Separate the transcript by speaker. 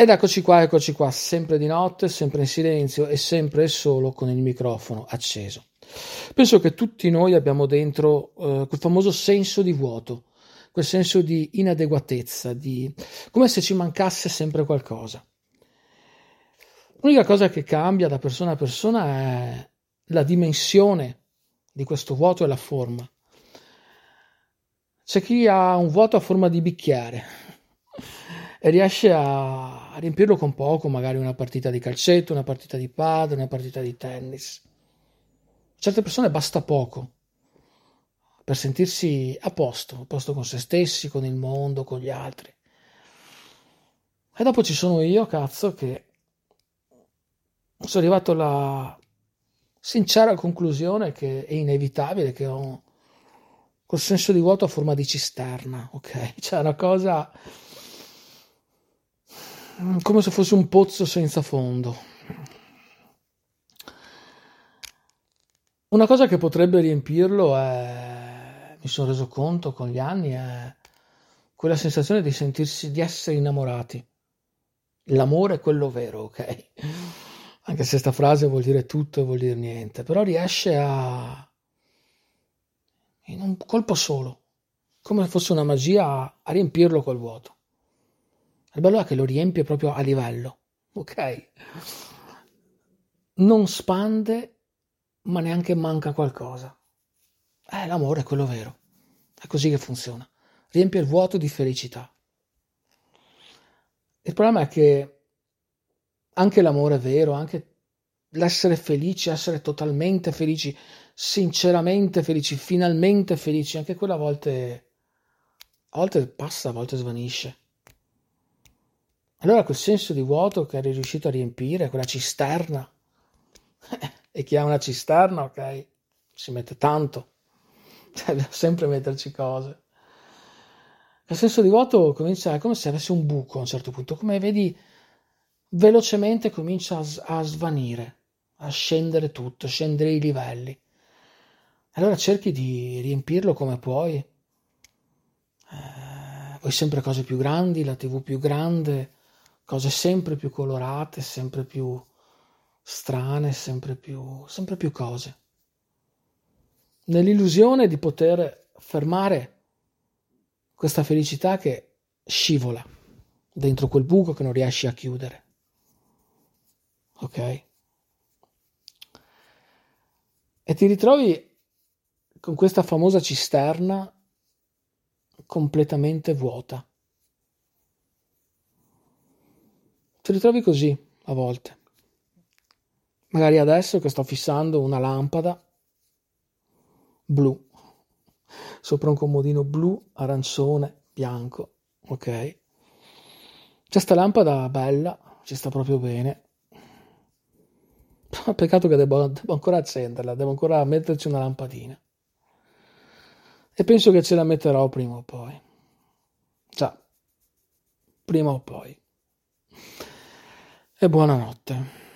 Speaker 1: Ed eccoci qua, eccoci qua, sempre di notte, sempre in silenzio e sempre e solo con il microfono acceso. Penso che tutti noi abbiamo dentro eh, quel famoso senso di vuoto, quel senso di inadeguatezza, di come se ci mancasse sempre qualcosa. L'unica cosa che cambia da persona a persona è la dimensione di questo vuoto e la forma. C'è chi ha un vuoto a forma di bicchiere, e riesce a, riempirlo con poco, magari una partita di calcetto, una partita di padre, una partita di tennis. A certe persone basta poco per sentirsi a posto, a posto con se stessi, con il mondo, con gli altri. E dopo ci sono io, cazzo, che sono arrivato alla sincera conclusione che è inevitabile che ho quel senso di vuoto a forma di cisterna, ok? Cioè una cosa come se fosse un pozzo senza fondo. Una cosa che potrebbe riempirlo è, mi sono reso conto con gli anni, è quella sensazione di sentirsi, di essere innamorati. L'amore è quello vero, ok? Anche se questa frase vuol dire tutto e vuol dire niente, però riesce a, in un colpo solo, come se fosse una magia, a riempirlo col vuoto. Il bello è che lo riempie proprio a livello, ok? Non spande, ma neanche manca qualcosa. Eh, l'amore è quello vero. È così che funziona. Riempie il vuoto di felicità. Il problema è che anche l'amore vero, anche l'essere felici, essere totalmente felici, sinceramente felici, finalmente felici, anche quella a volte, a volte passa, a volte svanisce. Allora quel senso di vuoto che eri riuscito a riempire, quella cisterna, e chi ha una cisterna, ok, si mette tanto, deve sempre metterci cose. Il senso di vuoto comincia, è come se avesse un buco a un certo punto, come vedi, velocemente comincia a, a svanire, a scendere tutto, a scendere i livelli. Allora cerchi di riempirlo come puoi. Eh, vuoi sempre cose più grandi, la tv più grande, cose sempre più colorate, sempre più strane, sempre più, sempre più cose. Nell'illusione di poter fermare questa felicità che scivola dentro quel buco che non riesci a chiudere. Ok? E ti ritrovi con questa famosa cisterna completamente vuota. Ti ritrovi così a volte. Magari adesso che sto fissando una lampada blu sopra un comodino blu, arancione, bianco, ok? C'è sta lampada bella, ci sta proprio bene. Peccato che devo, devo ancora accenderla, devo ancora metterci una lampadina. E penso che ce la metterò prima o poi. Già, prima o poi e buonanotte.